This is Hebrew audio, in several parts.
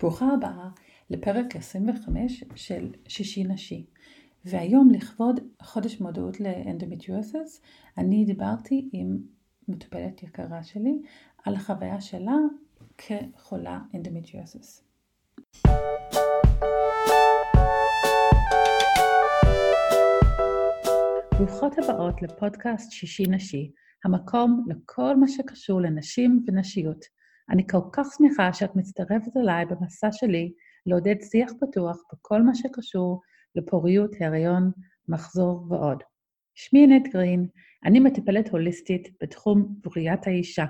ברוכה הבאה לפרק 25 של שישי נשי. והיום לכבוד חודש מודעות לאנדומטריוסס, אני דיברתי עם מטופלת יקרה שלי על החוויה שלה כחולה אנדומטריוסס. ברוכות הבאות לפודקאסט שישי נשי, המקום לכל מה שקשור לנשים ונשיות. אני כל כך שמחה שאת מצטרפת אליי במסע שלי לעודד שיח פתוח בכל מה שקשור לפוריות, הריון, מחזור ועוד. שמי ענת גרין, אני מטפלת הוליסטית בתחום בריאת האישה.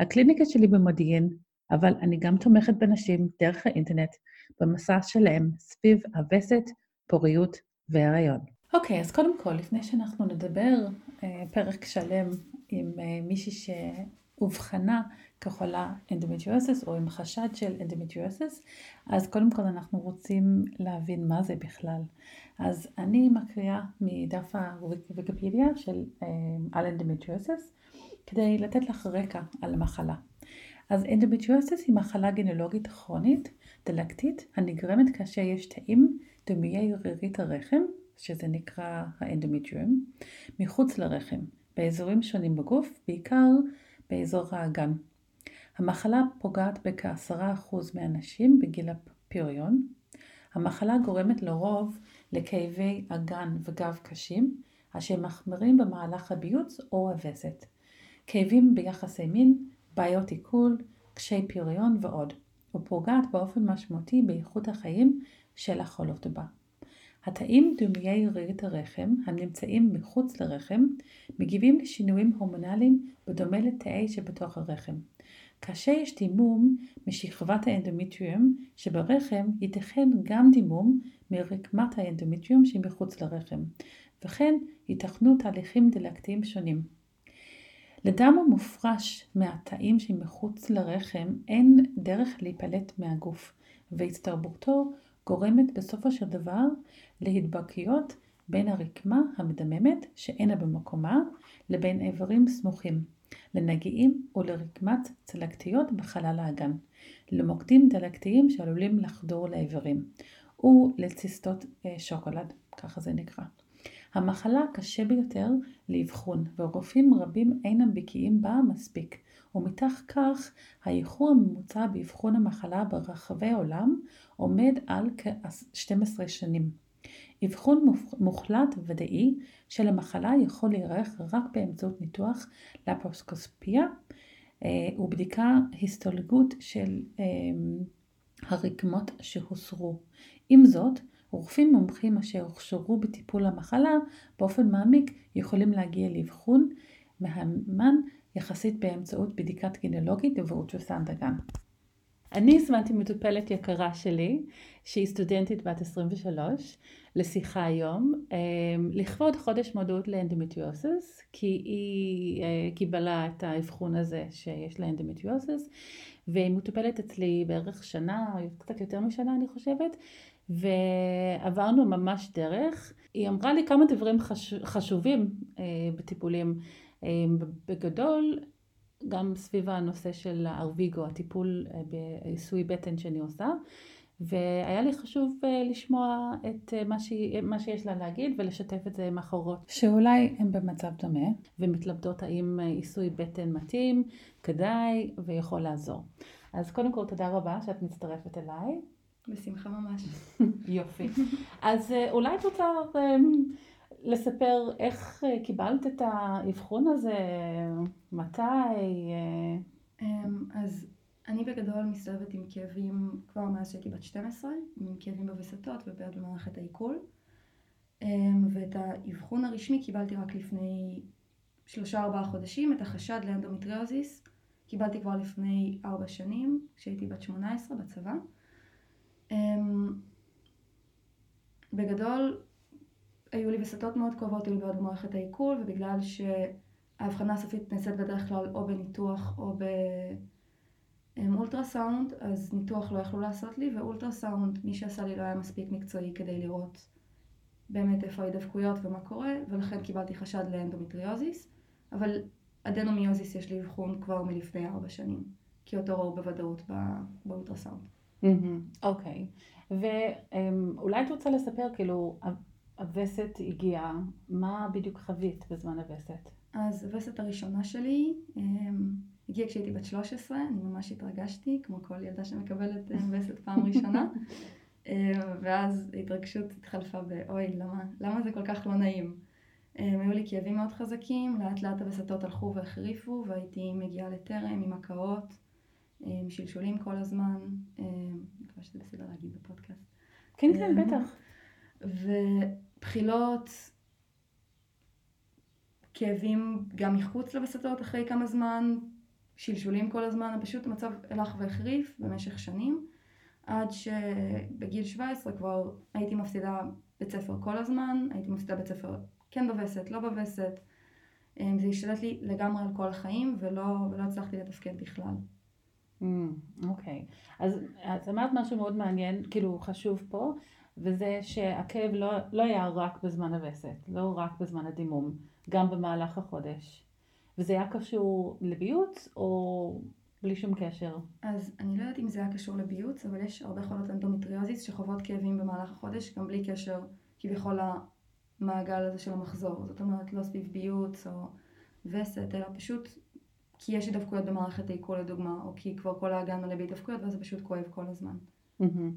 הקליניקה שלי במודיעין, אבל אני גם תומכת בנשים דרך האינטרנט במסע שלהם סביב הווסת, פוריות והריון. אוקיי, okay, אז קודם כל, לפני שאנחנו נדבר אה, פרק שלם עם אה, מישהי שאובחנה כחולה אנדומטריוסס או עם חשד של אנדומטריוסס, אז קודם כל אנחנו רוצים להבין מה זה בכלל. אז אני מקריאה מדף הוויקיפדיה של אה, על אנדומטריוסס, כדי לתת לך רקע על המחלה. אז אנדומטריוסס היא מחלה גניקולוגית כרונית, דלקתית, הנגרמת כאשר יש תאים דמויי רירית הרחם, שזה נקרא האנדומטריום, מחוץ לרחם, באזורים שונים בגוף, בעיקר באזור האגן. המחלה פוגעת בכ-10% מהנשים בגיל הפריון. המחלה גורמת לרוב לכאבי אגן וגב קשים, אשר מחמירים במהלך הביוץ או הווסת. כאבים ביחסי מין, בעיות עיכול, קשי פריון ועוד, ופוגעת באופן משמעותי באיכות החיים של החולות בה. התאים דומיי רירית הרחם, הנמצאים מחוץ לרחם, מגיבים לשינויים הורמונליים בדומה לתאי שבתוך הרחם. כאשר יש דימום משכבת האנדומטריום שברחם, ייתכן גם דימום מרקמת האנדומטריום שמחוץ לרחם, וכן ייתכנו תהליכים דלקתיים שונים. לדם המופרש מהתאים שמחוץ לרחם אין דרך להיפלט מהגוף, והצטרבותו גורמת בסופו של דבר להדבקיות בין הרקמה המדממת שאינה במקומה לבין איברים סמוכים. לנגיעים ולרקמת צלקתיות בחלל האגן, למוקדים דלקתיים שעלולים לחדור לאיברים, ולציסטות אה, שוקולד, ככה זה נקרא. המחלה קשה ביותר לאבחון, ורופאים רבים אינם בקיאים בה מספיק, ומתח כך האיחור הממוצע באבחון המחלה ברחבי העולם עומד על כ-12 שנים. אבחון מוחלט ודאי של המחלה יכול להיערך רק באמצעות ניתוח לפרוסקופיה אה, ובדיקה הסתולגות של אה, הרקמות שהוסרו. עם זאת, רופאים מומחים אשר הוכשרו בטיפול המחלה באופן מעמיק יכולים להגיע לאבחון מהימן יחסית באמצעות בדיקת גנולוגית ובאולטרסאונד אגן. אני הזמנתי מטופלת יקרה שלי, שהיא סטודנטית בת 23, לשיחה היום, אמ, לכבוד חודש מודעות לאנדומטריוסס, כי היא אה, קיבלה את האבחון הזה שיש לה והיא מטופלת אצלי בערך שנה, קצת יותר משנה אני חושבת, ועברנו ממש דרך. היא אמרה לי כמה דברים חשובים אה, בטיפולים. אמ, בגדול, גם סביב הנושא של הארוויגו, הטיפול אה, בעיסוי בטן שאני עושה, והיה לי חשוב אה, לשמוע את אה, מה, ש... מה שיש לה להגיד ולשתף את זה עם אחרות שאולי הן במצב דומה ומתלבטות האם עיסוי בטן מתאים, כדאי ויכול לעזור. אז קודם כל תודה רבה שאת מצטרפת אליי. בשמחה ממש. יופי. אז אולי את רוצה לספר איך אה, קיבלת את האבחון הזה, מתי? אה? אמ, אז אני בגדול מסתובבת עם כאבים כבר מאז שהייתי בת 12, עם כאבים בווסתות ובעוד במערכת העיכול. אמ, ואת האבחון הרשמי קיבלתי רק לפני שלושה ארבעה חודשים, את החשד לאנדומטריוזיס קיבלתי כבר לפני ארבע שנים, כשהייתי בת 18 בצבא. אמ, בגדול היו לי וסתות מאוד קרובות, היו לי בעיות במערכת העיכול, ובגלל שההבחנה הסופית נעשית בדרך כלל או בניתוח או באולטרסאונד, אז ניתוח לא יכלו לעשות לי, ואולטרסאונד, מי שעשה לי לא היה מספיק מקצועי כדי לראות באמת איפה ההידבקויות ומה קורה, ולכן קיבלתי חשד לאנדומטריוזיס, אבל אדנומיוזיס יש לי אבחון כבר מלפני ארבע שנים, כי אותו ראו בוודאות באולטרסאונד. אוקיי, ואולי את רוצה לספר, כאילו, הווסת הגיעה, מה בדיוק חווית בזמן הווסת? אז הווסת הראשונה שלי אמ, הגיעה כשהייתי בת 13, אני ממש התרגשתי, כמו כל ילדה שמקבלת אה, וסת פעם ראשונה. אמ, ואז ההתרגשות התחלפה באוי, למה, למה זה כל כך לא נעים? אמ, היו לי כאבים מאוד חזקים, לאט לאט הווסתות הלכו והחריפו, והייתי מגיעה לטרם עם הקאות, שלשולים כל הזמן, אני מקווה שזה בסדר להגיד בפודקאסט. כן, כן, בטח. ובחילות, כאבים גם מחוץ לווסתות אחרי כמה זמן, שלשולים כל הזמן, פשוט המצב הלך והחריף במשך שנים, עד שבגיל 17 כבר הייתי מפסידה בית ספר כל הזמן, הייתי מפסידה בית ספר כן בווסת, לא בווסת, אמ, זה השתלט לי לגמרי על כל החיים ולא, ולא הצלחתי לתפקד בכלל. אוקיי, mm, אוקיי. אז את אמרת משהו מאוד מעניין, כאילו חשוב פה, וזה שהכאב לא, לא היה רק בזמן הווסת, לא רק בזמן הדימום, גם במהלך החודש. וזה היה קשור לביוץ או בלי שום קשר? אז אני לא יודעת אם זה היה קשור לביוץ, אבל יש הרבה חולות אנדומטריוזיס שחוות כאבים במהלך החודש, גם בלי קשר כביכול למעגל הזה של המחזור. זאת אומרת, לא סביב ביוץ או וסת, אלא פשוט כי יש הידבקויות במערכת העיכול לדוגמה, או כי כבר כל האגן מלא בהידבקויות ואז זה פשוט כואב כל הזמן. אמ,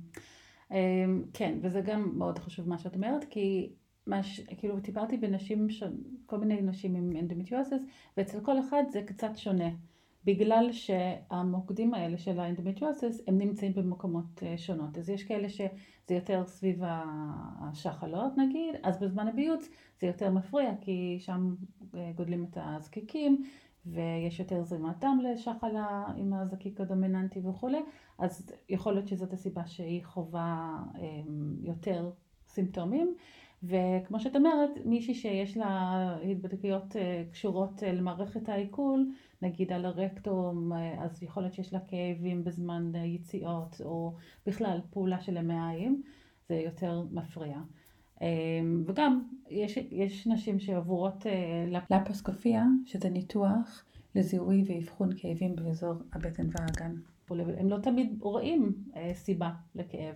כן, וזה גם מאוד חשוב מה שאת אומרת, כי מש, כאילו טיפלתי בנשים, ש... כל מיני נשים עם אנדומטריוזיס, ואצל כל אחד זה קצת שונה. בגלל שהמוקדים האלה של האנדומטריוזיס הם נמצאים במקומות אה, שונות. אז יש כאלה שזה יותר סביב השחלות נגיד, אז בזמן הביוץ זה יותר מפריע כי שם אה, גודלים את הזקיקים ויש יותר זרימת דם לשחלה עם הזקיק הדומיננטי וכולי, אז יכול להיות שזאת הסיבה שהיא חווה אמ, יותר סימפטומים. וכמו שאת אומרת, מישהי שיש לה התבדקויות אה, קשורות אה, למערכת העיכול, נגיד על הרקטום, אה, אז יכול להיות שיש לה כאבים בזמן יציאות, או בכלל פעולה של המעיים, זה יותר מפריע. אמ, וגם יש, יש נשים שעבורות לפוסקופיה, שזה ניתוח לזיהוי ואבחון כאבים באזור הבטן והאגן. הם לא תמיד רואים סיבה לכאב.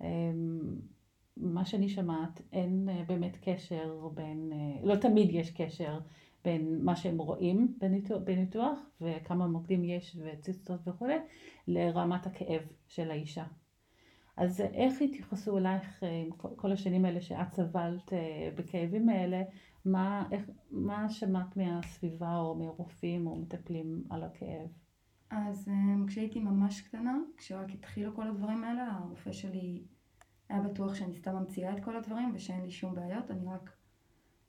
אמ, מה שאני שמעת, אין אה, באמת קשר בין, אה, לא תמיד יש קשר בין מה שהם רואים בניתוח, בניתוח וכמה מוקדים יש וציצות וכולי, לרמת הכאב של האישה. אז איך התייחסו אלייך אה, עם כל השנים האלה שאת סבלת בכאבים האלה, מה, איך, מה שמעת מהסביבה או מרופאים או מטפלים על הכאב? אז כשהייתי ממש קטנה, כשרק התחילו כל הדברים האלה, הרופא שלי היה בטוח שאני סתם ממציאה את כל הדברים ושאין לי שום בעיות, אני רק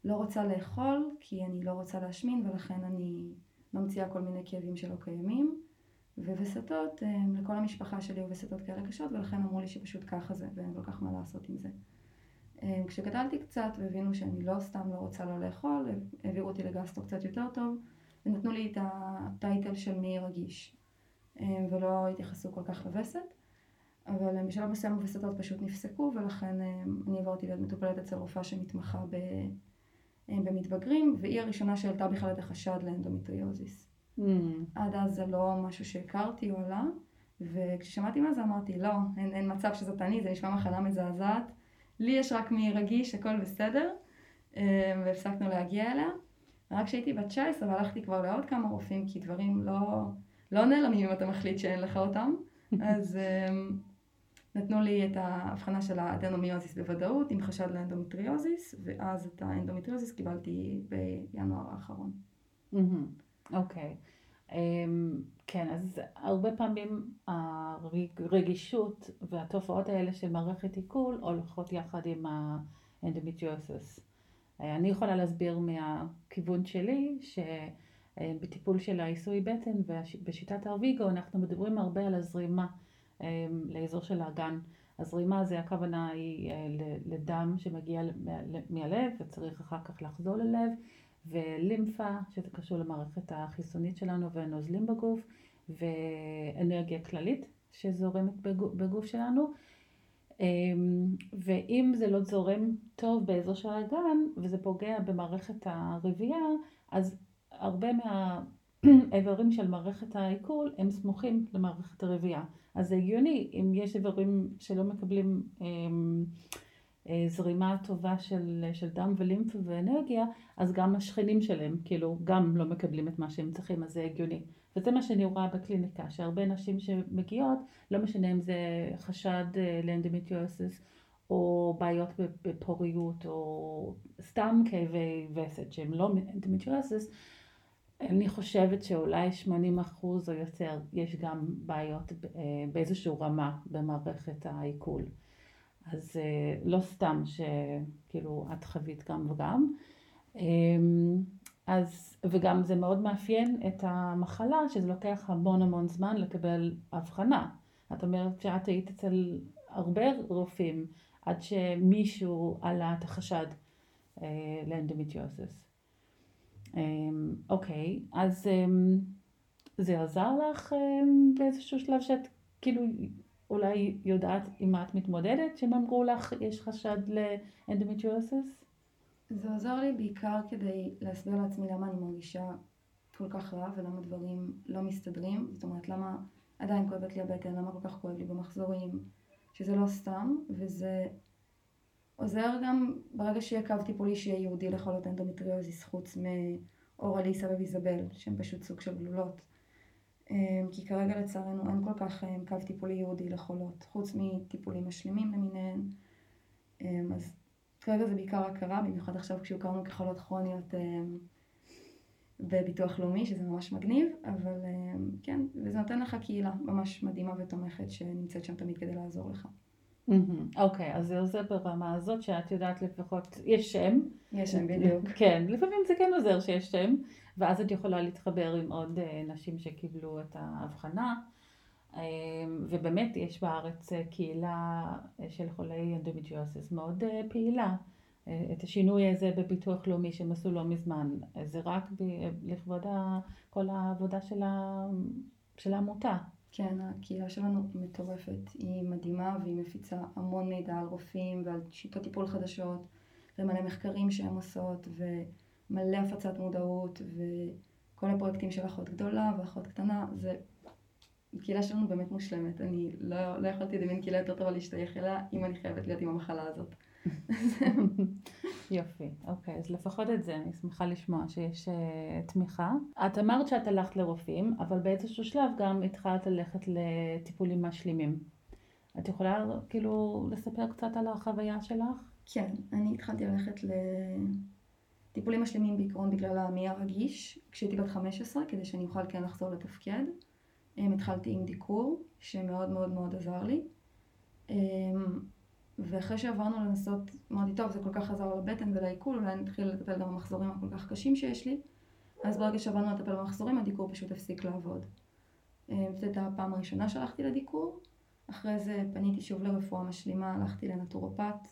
לא רוצה לאכול כי אני לא רוצה להשמין ולכן אני ממציאה כל מיני כאבים שלא קיימים. ווסתות, אה, לכל המשפחה שלי היו וסתות כאלה קשות ולכן אמרו לי שפשוט ככה זה ואין כל כך מה לעשות עם זה. אה, כשגדלתי קצת והבינו שאני לא סתם לא רוצה לא לאכול, העבירו אותי לגסטרו קצת יותר טוב ונתנו לי את הטייטל של מי רגיש אה, ולא התייחסו כל כך לווסת. אבל בשלב מסוים הווסתות פשוט נפסקו ולכן אה, אני עברתי להיות מטופלת אצל רופאה שמתמחה ב, אה, במתבגרים והיא הראשונה שהעלתה בכלל את החשד לאנדומטריוזיס. Mm. עד אז זה לא משהו שהכרתי או עלה וכששמעתי מה זה אמרתי לא, אין, אין מצב שזאת אני, זה נשמע מחלה מזעזעת. לי יש רק מעי רגיש, הכל בסדר אה, והפסקנו להגיע אליה. רק כשהייתי בת 19 והלכתי כבר לעוד כמה רופאים כי דברים לא, לא נעלמים אם אתה מחליט שאין לך אותם. אז נתנו לי את ההבחנה של האדנומיוזיס בוודאות עם חשד לאנדומטריוזיס, ואז את האנדומטריוזיס קיבלתי בינואר האחרון. אוקיי. אמ, כן, אז הרבה פעמים הרגישות והתופעות האלה של מערכת עיכול הולכות יחד עם האנדומטריוזיס. אני יכולה להסביר מהכיוון שלי, שבטיפול של העיסוי בטן ובשיטת הרוויגו אנחנו מדברים הרבה על הזרימה. אמ, לאזור של האגן. הזרימה זה הכוונה היא אה, לדם שמגיע מהלב וצריך אחר כך לחזור ללב ולימפה שזה קשור למערכת החיסונית שלנו ונוזלים בגוף ואנרגיה כללית שזורמת בגוף שלנו ואם זה לא זורם טוב באזור של האגן וזה פוגע במערכת הרבייה אז הרבה מה... האיברים של מערכת העיכול הם סמוכים למערכת הרבייה. אז זה הגיוני, אם יש איברים שלא מקבלים אמ, אה, זרימה טובה של, של דם ולימף ואנרגיה, אז גם השכנים שלהם, כאילו, גם לא מקבלים את מה שהם צריכים, אז זה הגיוני. וזה מה שאני רואה בקליניקה, שהרבה נשים שמגיעות, לא משנה אם זה חשד אה, לאנדומטריוזיס, או בעיות בפוריות, או סתם כאבי וסת שהם לא אנדומטריוזיס, אני חושבת שאולי 80 אחוז או יותר יש גם בעיות אה, באיזושהי רמה במערכת העיכול. אז אה, לא סתם שכאילו את חווית גם וגם. אז, וגם זה מאוד מאפיין את המחלה, שזה לוקח המון המון זמן לקבל הבחנה. את אומרת שאת היית אצל הרבה רופאים עד שמישהו עלה את החשד אה, לאנדומטריוזיס. אמ, אוקיי, אז אמ, זה עזר לך אמ, באיזשהו שלב שאת כאילו אולי יודעת עם מה את מתמודדת, שהם אמרו לך יש חשד לאנדומטריוזיס? זה עזר לי בעיקר כדי להסביר לעצמי למה אני מרגישה כל כך רע ולמה דברים לא מסתדרים, זאת אומרת למה עדיין כואבת לי הבטן, למה כל כך כואב לי במחזורים, שזה לא סתם, וזה עוזר גם ברגע שיהיה קו טיפולי שיהיה ייעודי לחולות אנדומטריוזיס חוץ מאורליסה וויזבל שהם פשוט סוג של גלולות. אמ, כי כרגע לצערנו אין כל כך אמ, קו טיפולי ייעודי לחולות חוץ מטיפולים משלימים למיניהם. אמ, אז כרגע זה בעיקר הכרה, במיוחד עכשיו כשהוכרנו כחולות כרוניות בביטוח לאומי, שזה ממש מגניב, אבל כן, וזה נותן לך קהילה ממש מדהימה ותומכת שנמצאת שם תמיד כדי לעזור לך. אוקיי, אז זה עוזר ברמה הזאת שאת יודעת לפחות, יש שם. יש שם, בדיוק. כן, לפעמים זה כן עוזר שיש שם, ואז את יכולה להתחבר עם עוד אה, נשים שקיבלו את ההבחנה. אה, ובאמת יש בארץ אה, קהילה של חולי אנדומטריוסס מאוד פעילה. את השינוי הזה בביטוח לאומי שהם עשו לא מזמן, זה רק לכבוד כל העבודה של העמותה. כן, הקהילה שלנו מטורפת, היא מדהימה והיא מפיצה המון מידע על רופאים ועל שיטות טיפול חדשות ומלא מחקרים שהן עושות ומלא הפצת מודעות וכל הפרויקטים של אחות גדולה ואחות קטנה, זה... הקהילה שלנו באמת מושלמת, אני לא, לא יכולתי לדמיין קהילה יותר טובה להשתייך אליה אם אני חייבת להיות עם המחלה הזאת. יופי, אוקיי, אז לפחות את זה אני שמחה לשמוע שיש uh, תמיכה. את אמרת שאת הלכת לרופאים, אבל באיזשהו שלב גם התחלת ללכת לטיפולים משלימים. את יכולה כאילו לספר קצת על החוויה שלך? כן, אני התחלתי ללכת לטיפולים משלימים בעיקרון בגלל המי הרגיש, כשהייתי בת 15, כדי שאני אוכל כן לחזור לתפקד. התחלתי עם דיקור, שמאוד מאוד מאוד עזר לי. ואחרי שעברנו לנסות, אמרתי, טוב, זה כל כך עזר לבטן ולעיכול, אולי נתחיל לטפל גם במחזורים הכל כך קשים שיש לי. אז ברגע שעברנו לטפל במחזורים, הדיקור פשוט הפסיק לעבוד. אה, זאת הייתה הפעם הראשונה שהלכתי לדיקור. אחרי זה פניתי שוב לרפואה משלימה, הלכתי לנטורופט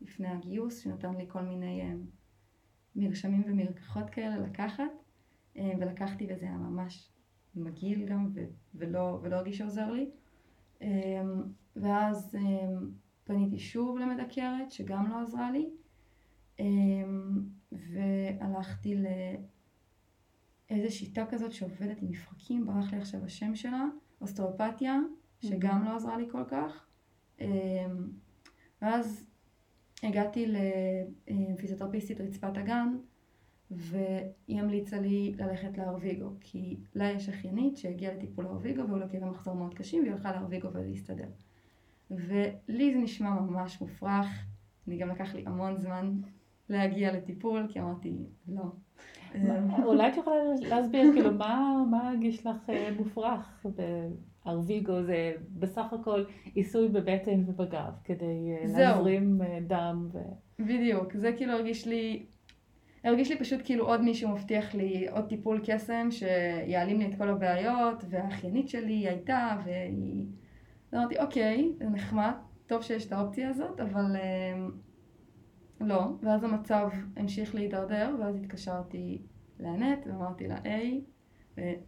לפני הגיוס, שנתן לי כל מיני מרשמים ומרקחות כאלה לקחת, ולקחתי וזה היה ממש מגעיל גם, ולא, ולא הרגיש שעוזר לי. ואז פניתי שוב למדקרת, שגם לא עזרה לי, אמ, והלכתי לאיזה שיטה כזאת שעובדת עם מפרקים, ברח לי עכשיו השם שלה, אוסטרופתיה, שגם לא עזרה לי כל כך. אמ, ואז הגעתי לפיזיותרפיסטית רצפת הגן, והיא המליצה לי ללכת לארוויגו, כי לה יש אחיינית שהגיעה לטיפול ארוויגו והוא לא כאבי מחזור מאוד קשים, והיא הלכה לארוויגו ולהסתדר. ולי זה נשמע ממש מופרך, אני גם לקח לי המון זמן להגיע לטיפול, כי אמרתי, לא. אולי את יכולה להסביר, כאילו, מה הרגיש לך אה, מופרך? ארוויגו זה בסך הכל עיסוי בבטן ובגב, כדי אה, להזרים אה, דם. ו... בדיוק, זה כאילו הרגיש לי, הרגיש לי פשוט כאילו עוד מישהו מבטיח לי עוד טיפול קסם שיעלים לי את כל הבעיות, והאחיינית שלי הייתה, והיא... אמרתי, אוקיי, זה נחמד, טוב שיש את האופציה הזאת, אבל אה, לא. ואז המצב המשיך להידרדר, ואז התקשרתי לאנט ואמרתי לה, היי,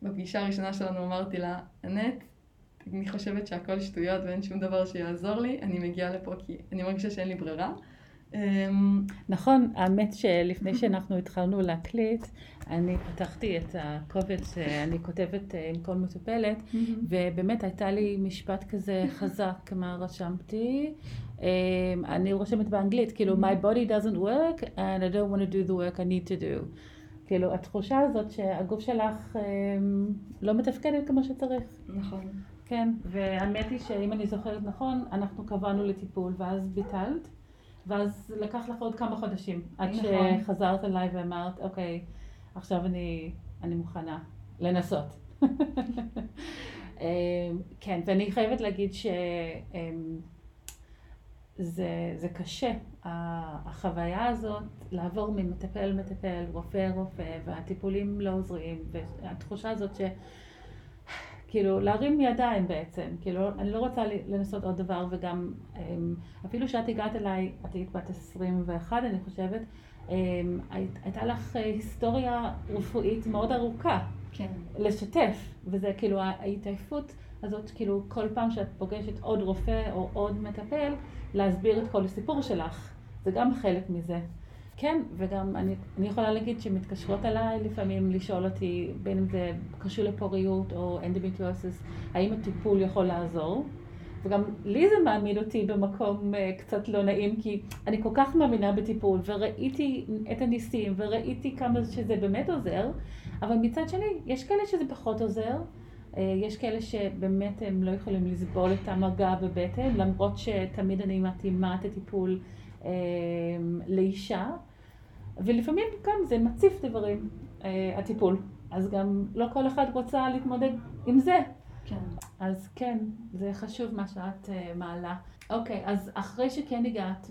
ובפגישה הראשונה שלנו אמרתי לה, אנט, אני חושבת שהכל שטויות ואין שום דבר שיעזור לי, אני מגיעה לפה כי אני מרגישה שאין לי ברירה. אמ, נכון, האמת שלפני שאנחנו התחלנו להקליט, אני פתחתי את הקובץ שאני כותבת אה, עם כל מטופלת, ובאמת הייתה לי משפט כזה חזק, מה רשמתי? אמ, אני רושמת באנגלית, כאילו, my body doesn't work and I don't want to do the work I need to do. כאילו, התחושה הזאת שהגוף שלך אמ, לא מתפקדת כמו שצריך. נכון. כן, והאמת היא שאם אני זוכרת נכון, אנחנו קבענו לטיפול ואז ביטלת, ואז לקח לך עוד כמה חודשים, עד נכון. שחזרת אליי ואמרת, אוקיי, עכשיו אני, אני מוכנה לנסות. אמ, כן, ואני חייבת להגיד שזה זה קשה, החוויה הזאת לעבור ממטפל למטפל, רופא רופא, והטיפולים לא עוזרים, והתחושה הזאת ש... כאילו, להרים ידיים בעצם, כאילו, אני לא רוצה לנסות עוד דבר, וגם אמ, אפילו שאת הגעת אליי, את היית בת 21, אני חושבת, אמ, הייתה לך אה, היסטוריה רפואית מאוד ארוכה. כן. לשתף, וזה כאילו ההתעייפות הזאת, כאילו, כל פעם שאת פוגשת עוד רופא או עוד מטפל, להסביר את כל הסיפור שלך. זה גם חלק מזה. כן, וגם אני, אני יכולה להגיד שמתקשרות אליי לפעמים לשאול אותי, בין אם זה קשור לפוריות או אנדומטריוסס, האם הטיפול יכול לעזור? וגם לי זה מעמיד אותי במקום uh, קצת לא נעים, כי אני כל כך מאמינה בטיפול, וראיתי את הניסים, וראיתי כמה שזה באמת עוזר, אבל מצד שני, יש כאלה שזה פחות עוזר, uh, יש כאלה שבאמת הם לא יכולים לסבול את המגע בבטן, למרות שתמיד אני מתאימה את הטיפול uh, לאישה. ולפעמים גם זה מציף דברים, אה, הטיפול. אז גם לא כל אחד רוצה להתמודד עם זה. כן. אז כן, זה חשוב מה שאת אה, מעלה. אוקיי, אז אחרי שכן הגעת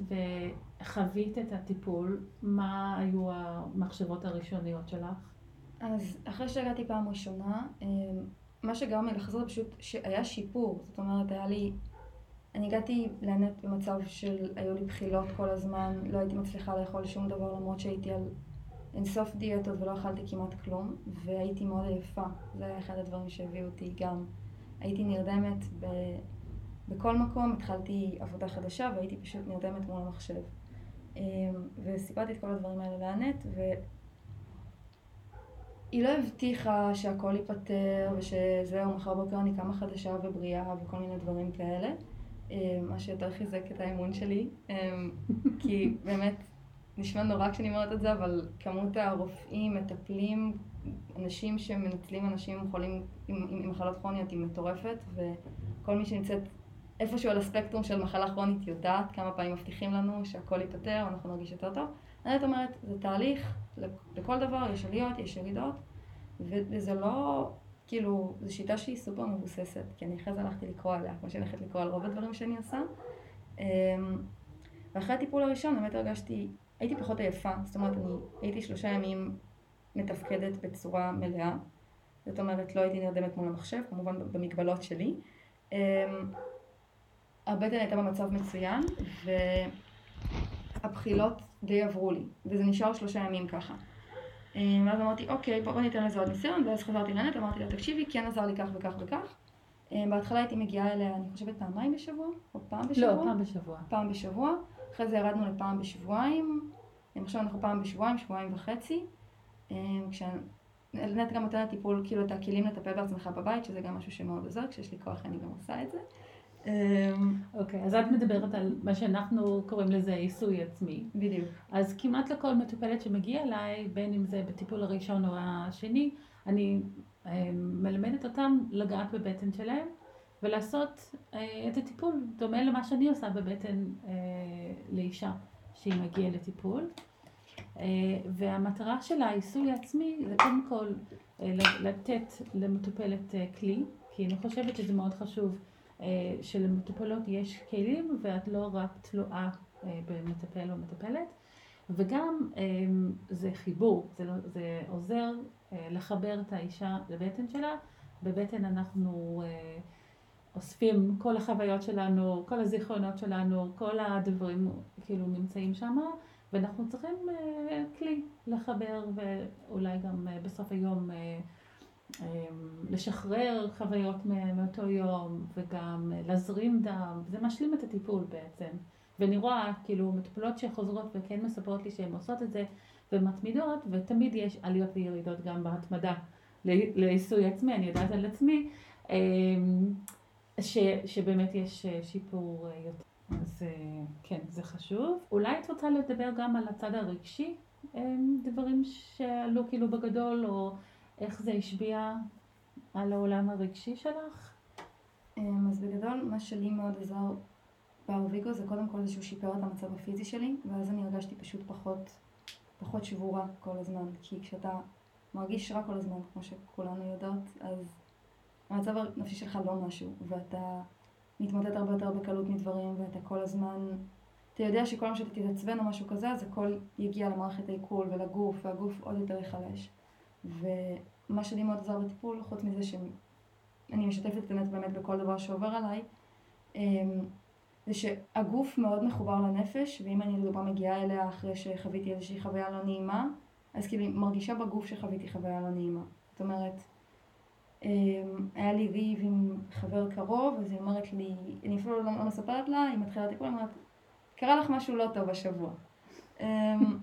וחווית את הטיפול, מה היו המחשבות הראשוניות שלך? אז אחרי שהגעתי פעם ראשונה, אה, מה שגרם לי לחזור פשוט שהיה שיפור. זאת אומרת, היה לי אני הגעתי לנט במצב של, היו לי בחילות כל הזמן, לא הייתי מצליחה לאכול שום דבר למרות שהייתי על אינסוף דיאטות ולא אכלתי כמעט כלום, והייתי מאוד עייפה. זה היה אחד הדברים שהביאו אותי גם. הייתי נרדמת ב... בכל מקום, התחלתי עבודה חדשה והייתי פשוט נרדמת מול המחשב. אמ, וסיפרתי את כל הדברים האלה לאנט, והיא לא הבטיחה שהכל ייפתר ושזהו, מחר בוקר אני קמה חדשה ובריאה וכל מיני דברים כאלה. אה, מה שיותר חיזק את האמון שלי, אה, כי באמת נשמע נורא כשאני אומרת את זה, אבל כמות הרופאים, מטפלים, אנשים שמנצלים אנשים חולים עם, עם מחלות כרוניות היא מטורפת, וכל מי שנמצאת איפשהו על הספקטרום של מחלה כרונית יודעת כמה פעמים מבטיחים לנו שהכל ייפתר, ואנחנו נרגיש יותר טוב. אני אומרת, זה תהליך, לכל דבר יש עליות, יש ירידות, וזה לא כאילו, זו שיטה שהיא סופר מבוססת, כי אני אחרי זה הלכתי לקרוא עליה, כמו שאני הולכת לקרוא על רוב הדברים שאני עושה. אמ, ואחרי הטיפול הראשון באמת הרגשתי, הייתי פחות עייפה, זאת אומרת, אני הייתי שלושה ימים מתפקדת בצורה מלאה. זאת אומרת, לא הייתי נרדמת מול המחשב, כמובן במגבלות שלי. אמ, הבטן הייתה במצב מצוין, והבחילות די עברו לי, וזה נשאר שלושה ימים ככה. אה, ואז אמרתי, אוקיי, בוא ניתן לזה עוד ניסיון, ואז חזרתי לנט, אמרתי לה, תקשיבי, כן עזר לי כך וכך וכך. אה, בהתחלה הייתי מגיעה אליה, אני חושבת, פעמיים בשבוע, או פעם בשבוע. לא, פעם בשבוע. פעם בשבוע. אחרי זה ירדנו לפעם בשבועיים, אה, עכשיו אנחנו פעם בשבועיים, שבועיים וחצי. כשנט גם נותנת טיפול, כאילו, את הכלים לטפל בעצמך בבית, שזה גם משהו שמאוד עוזר, כשיש לי כוח אני גם עושה את זה. אמ, אוקיי, okay, אז את מדברת על מה שאנחנו קוראים לזה עיסוי עצמי. בדיוק. אז כמעט לכל מטופלת שמגיע אליי, בין אם זה בטיפול הראשון או השני, אני אמ, מלמדת אותם לגעת בבטן שלהם ולעשות אה, את הטיפול דומה למה שאני עושה בבטן אה, לאישה שהיא מגיעה לטיפול. אה, והמטרה של העיסוי העצמי זה קודם כל לתת למטופלת כלי, כי אני חושבת שזה מאוד חשוב. אה, שלמטופלות יש כלים ואת לא רק תלויה אה, במטפל או מטפלת. וגם אה, זה חיבור, זה, לא, זה עוזר לחבר את האישה לבטן שלה. בבטן אנחנו אוספים כל החוויות שלנו, כל הזיכרונות שלנו, כל הדברים כאילו נמצאים שם, ואנחנו צריכים כלי לחבר ואולי גם בסוף היום לשחרר חוויות מאותו יום וגם להזרים דם, זה משלים את הטיפול בעצם. ואני רואה כאילו מטופלות שחוזרות וכן מספרות לי שהן עושות את זה ומתמידות, ותמיד יש עליות וירידות גם בהתמדה לעיסוי עצמי, אני יודעת על עצמי, אמ, ש, שבאמת יש אה, שיפור אה, יותר. אז אה, כן, זה חשוב. אולי את רוצה לדבר גם על הצד הרגשי, אמ, דברים שעלו כאילו בגדול, או איך זה השפיע על העולם הרגשי שלך? אמ, אז בגדול, מה שלי מאוד עזר בארוויגו זה קודם כל זה שהוא שיפר את המצב הפיזי שלי, ואז אני הרגשתי פשוט פחות, פחות שבורה כל הזמן, כי כשאתה מרגיש רע כל הזמן, כמו שכולנו יודעות, אז המצב הנפשי שלך לא משהו, ואתה מתמוטט הרבה יותר בקלות מדברים, ואתה כל הזמן, אתה יודע שכל פעם שאתה תתעצבן או משהו כזה, אז הכל יגיע למערכת העיכול ולגוף, והגוף עוד יותר ייחלש. ומה שלי מאוד עזר בטיפול, חוץ מזה שאני משתפת את האמת באמת בכל דבר שעובר עליי, אמ, זה שהגוף מאוד מחובר לנפש, ואם אני לדוגמה מגיעה אליה אחרי שחוויתי איזושהי חוויה לא נעימה, אז כאילו היא מרגישה בגוף שחוויתי חוויה לא נעימה. זאת אומרת, אמ, היה לי ריב עם חבר קרוב, אז היא אומרת לי, אני אפילו לא, לא מספרת לה, היא מתחילה טיפול, היא אומרת, קרה לך משהו לא טוב השבוע. אמ,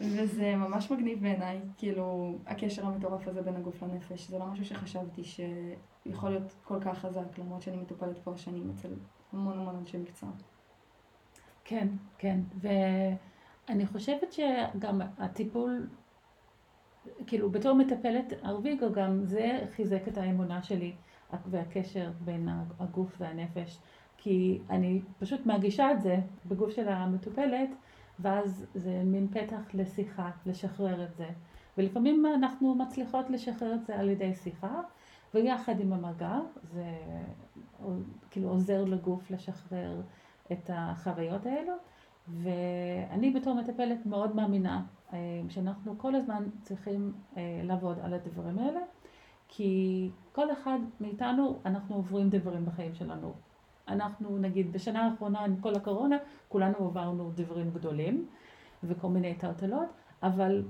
וזה ממש מגניב בעיניי, כאילו, הקשר המטורף הזה בין הגוף לנפש, זה לא משהו שחשבתי שיכול להיות כל כך חזק, למרות שאני מטופלת כבר שנים אצל המון המון אנשי מקצוע. כן, כן, ואני חושבת שגם הטיפול כאילו בתור מטפלת ארוויגו גם זה חיזק את האמונה שלי והקשר בין הגוף והנפש כי אני פשוט מרגישה את זה בגוף של המטופלת ואז זה מין פתח לשיחה, לשחרר את זה ולפעמים אנחנו מצליחות לשחרר את זה על ידי שיחה ויחד עם המגע זה כאילו עוזר לגוף לשחרר את החוויות האלו ואני בתור מטפלת מאוד מאמינה אה, שאנחנו כל הזמן צריכים אה, לעבוד על הדברים האלה, כי כל אחד מאיתנו, אנחנו עוברים דברים בחיים שלנו. אנחנו נגיד בשנה האחרונה עם כל הקורונה, כולנו עברנו דברים גדולים וכל מיני טלטלות, אבל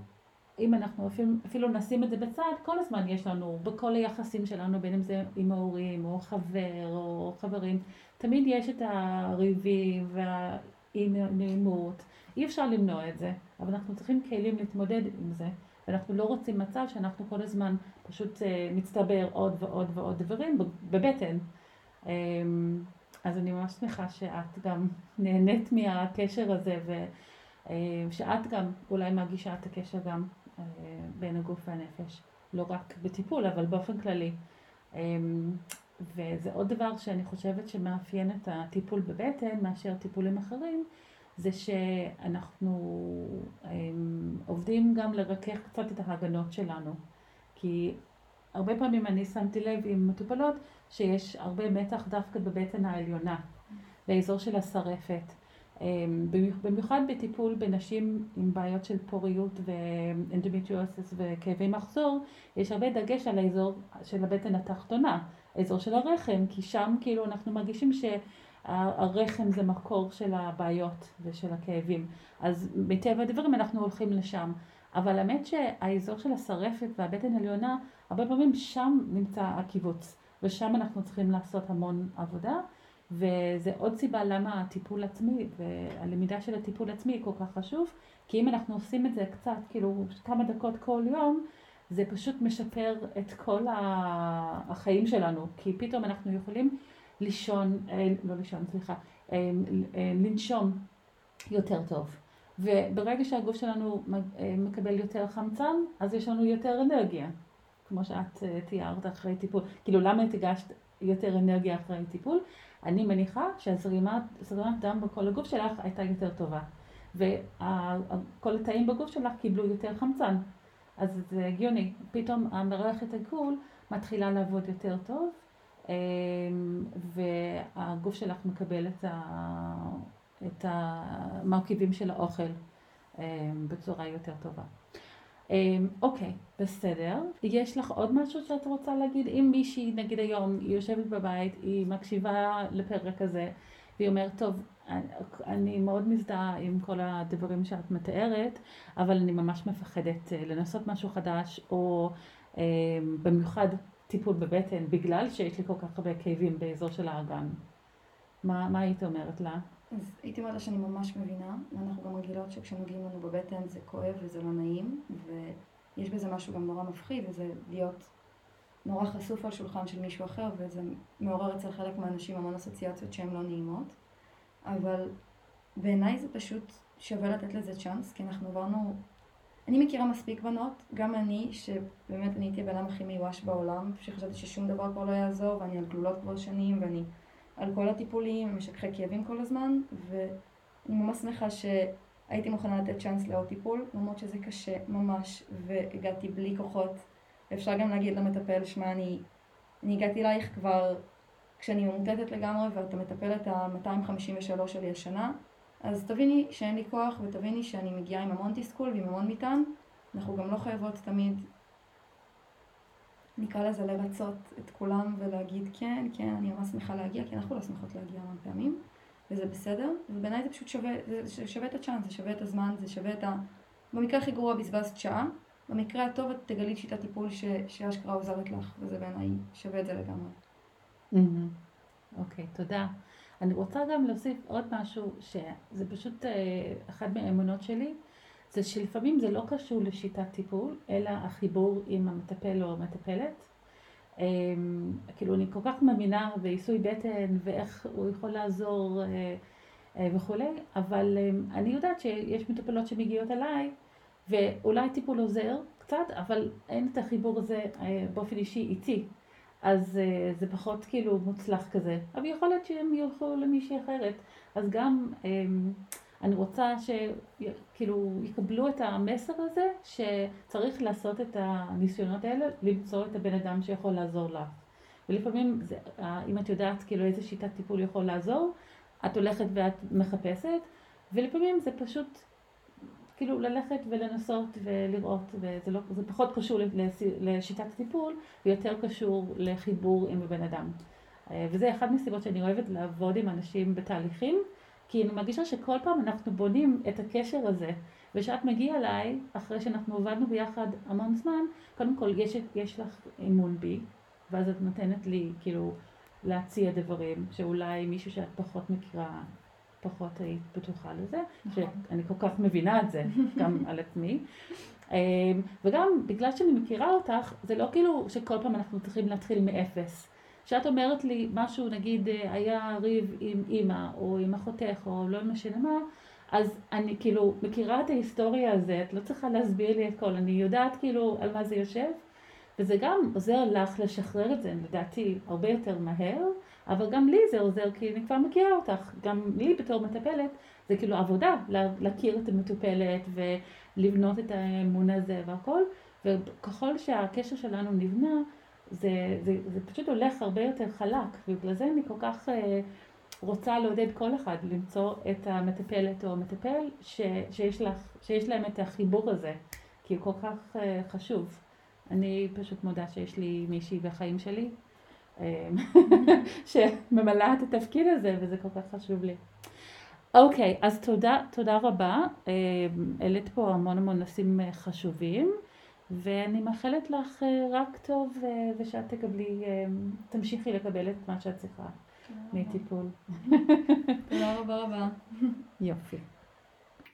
אם אנחנו אפילו, אפילו נשים את זה בצד, כל הזמן יש לנו, בכל היחסים שלנו, בין אם זה עם ההורים או חבר או חברים, תמיד יש את הריבים וה... אי נעימות, אי אפשר למנוע את זה, אבל אנחנו צריכים כלים להתמודד עם זה, ואנחנו לא רוצים מצב שאנחנו כל הזמן פשוט אה, מצטבר עוד ועוד ועוד דברים בבטן. אז אני ממש שמחה שאת גם נהנית מהקשר הזה, ושאת אה, גם אולי מרגישה את הקשר גם אה, בין הגוף והנפש, לא רק בטיפול, אבל באופן כללי. אמ, וזה עוד דבר שאני חושבת שמאפיין את הטיפול בבטן מאשר טיפולים אחרים, זה שאנחנו עובדים גם לרכך קצת את ההגנות שלנו. כי הרבה פעמים אני שמתי לב עם מטופלות שיש הרבה מתח דווקא בבטן העליונה, באזור של השרפת. אמ, במיוחד בטיפול בנשים עם בעיות של פוריות ואנדומטריוסיס וכאבי מחזור, יש הרבה דגש על האזור של הבטן התחתונה, האזור של הרחם, כי שם כאילו אנחנו מרגישים שהרחם זה מקור של הבעיות ושל הכאבים. אז מטבע הדברים אנחנו הולכים לשם. אבל האמת שהאזור של השרפת והבטן העליונה, הרבה פעמים שם נמצא הקיבוץ, ושם אנחנו צריכים לעשות המון עבודה. וזה עוד סיבה למה הטיפול עצמי והלמידה של הטיפול עצמי היא כל כך חשוב, כי אם אנחנו עושים את זה קצת, כאילו כמה דקות כל יום, זה פשוט משפר את כל החיים שלנו, כי פתאום אנחנו יכולים לישון, אה, לא לישון, סליחה, אה, אה, לנשום יותר טוב. וברגע שהגוף שלנו מקבל יותר חמצן, אז יש לנו יותר אנרגיה, כמו שאת תיארת אחרי טיפול. כאילו, למה את הגשת יותר אנרגיה אחרי טיפול? אני מניחה שהזרימת דם בכל הגוף שלך הייתה יותר טובה. וכל התאים בגוף שלך קיבלו יותר חמצן. אז זה הגיוני. פתאום המערכת הגול מתחילה לעבוד יותר טוב, אמ, והגוף שלך מקבל את, ה... את המרכיבים של האוכל אמ, בצורה יותר טובה. אמ, אוקיי, בסדר. יש לך עוד משהו שאת רוצה להגיד? אם מישהי, נגיד היום, היא יושבת בבית, היא מקשיבה לפרק הזה, והיא אומרת, טוב, אני מאוד מזדהה עם כל הדברים שאת מתארת, אבל אני ממש מפחדת אה, לנסות משהו חדש, או אה, במיוחד טיפול בבטן, בגלל שיש לי כל כך הרבה כאבים באזור של האגן. מה, מה היית אומרת לה? אז הייתי אומרת שאני ממש מבינה, ואנחנו גם רגילות שכשנוגעים לנו בבטן זה כואב וזה לא נעים, ויש בזה משהו גם נורא מפחיד, וזה להיות נורא חשוף על שולחן של מישהו אחר, וזה מעורר אצל חלק מהאנשים המון אסוציאציות שהן לא נעימות, אבל בעיניי זה פשוט שווה לתת לזה צ'אנס, כי אנחנו עברנו... אני מכירה מספיק בנות, גם אני, שבאמת אני הייתי הבן אדם הכי מיואש בעולם, שחשבתי ששום דבר כבר לא יעזור, ואני על גלולות כבר שנים, ואני על כל הטיפולים, משככי כאבים כל הזמן, ואני ממש שמחה שהייתי מוכנה לתת צ'אנס לעוד טיפול, למרות שזה קשה ממש, והגעתי בלי כוחות. אפשר גם להגיד למטפל, שמע, אני, אני הגעתי אלייך כבר כשאני ממוטטת לגמרי, ואת המטפלת ה-253 שלי השנה, אז תביני שאין לי כוח, ותביני שאני מגיעה עם המון תסכול ועם המון מטען. אנחנו גם לא חייבות תמיד נקרא לזה לרצות את כולם ולהגיד כן, כן, אני ממש שמחה להגיע, כי אנחנו לא שמחות להגיע המון פעמים, וזה בסדר, ובעיניי זה פשוט שווה, זה שווה את הצ'אנס, זה שווה את הזמן, זה שווה את ה... במקרה הכי גרוע בזבזת שעה, במקרה הטוב את תגלי שיטת טיפול ש... שאשכרה עוזרת לך, וזה בעיניי שווה את זה לגמרי. אוקיי, okay, תודה. אני רוצה גם להוסיף עוד משהו, שזה פשוט אה, אחת מהאמונות שלי, זה שלפעמים זה לא קשור לשיטת טיפול, אלא החיבור עם המטפל או המטפלת. Um, כאילו אני כל כך מאמינה בעיסוי בטן ואיך הוא יכול לעזור uh, uh, וכולי, אבל um, אני יודעת שיש מטפלות שמגיעות אליי ואולי טיפול עוזר קצת, אבל אין את החיבור הזה uh, באופן אישי איתי. אז זה פחות כאילו מוצלח כזה, אבל יכול להיות שהם ילכו למישהי אחרת. אז גם um, אני רוצה שכאילו יקבלו את המסר הזה שצריך לעשות את הניסיונות האלה, למצוא את הבן אדם שיכול לעזור לך. ולפעמים, זה, אם את יודעת כאילו איזה שיטת טיפול יכול לעזור, את הולכת ואת מחפשת, ולפעמים זה פשוט כאילו ללכת ולנסות ולראות, וזה לא, זה פחות קשור לשיטת טיפול, ויותר קשור לחיבור עם הבן אדם. אה, וזה אחת מסיבות שאני אוהבת לעבוד עם אנשים בתהליכים. כי אני מרגישה שכל פעם אנחנו בונים את הקשר הזה. וכשאת מגיעה אליי, אחרי שאנחנו עבדנו ביחד המון זמן, קודם כל יש, יש לך אמון בי, ואז את נותנת לי כאילו להציע דברים, שאולי מישהו שאת פחות מכירה, פחות היית בטוחה לזה, נכון. שאני כל כך מבינה את זה גם על עצמי. אמ, וגם בגלל שאני מכירה אותך, זה לא כאילו שכל פעם אנחנו צריכים להתחיל מאפס. כשאת אומרת לי משהו, נגיד אה, היה ריב עם אימא או עם אחותך או לא משנה מה, אז אני כאילו מכירה את ההיסטוריה הזה, את לא צריכה להסביר לי את כל, אני יודעת כאילו על מה זה יושב, וזה גם עוזר לך לשחרר את זה, לדעתי, הרבה יותר מהר, אבל גם לי זה עוזר כי אני כבר מכירה אותך, גם לי בתור מטפלת, זה כאילו עבודה, להכיר את המטופלת ולבנות את האמון הזה והכל, וככל שהקשר שלנו נבנה, זה, זה, זה פשוט הולך הרבה יותר חלק, ובגלל זה אני כל כך אה, רוצה לעודד כל אחד למצוא את המטפלת או המטפל ש, שיש, לך, שיש להם את החיבור הזה, כי הוא כל כך אה, חשוב. אני פשוט מודה שיש לי מישהי בחיים שלי אה, שממלאה את התפקיד הזה, וזה כל כך חשוב לי. אוקיי, okay, אז תודה, תודה רבה. העלית פה המון המון נושאים חשובים. ואני מאחלת לך אה, רק טוב אה, ושאת תקבלי, אה, תמשיכי לקבל את מה שאת צריכה מטיפול. תודה רבה רבה. יופי.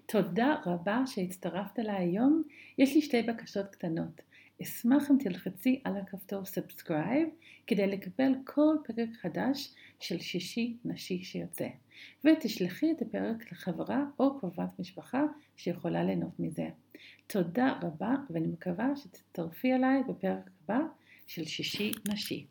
תודה רבה שהצטרפת אליי היום. יש לי שתי בקשות קטנות. אשמח אם תלחצי על הכפתור subscribe כדי לקבל כל פרק חדש של שישי נשי שיוצא, ותשלחי את הפרק לחברה או קרובת משפחה שיכולה ליהנות מזה. תודה רבה ואני מקווה שתצטרפי אליי בפרק הבא של שישי נשי.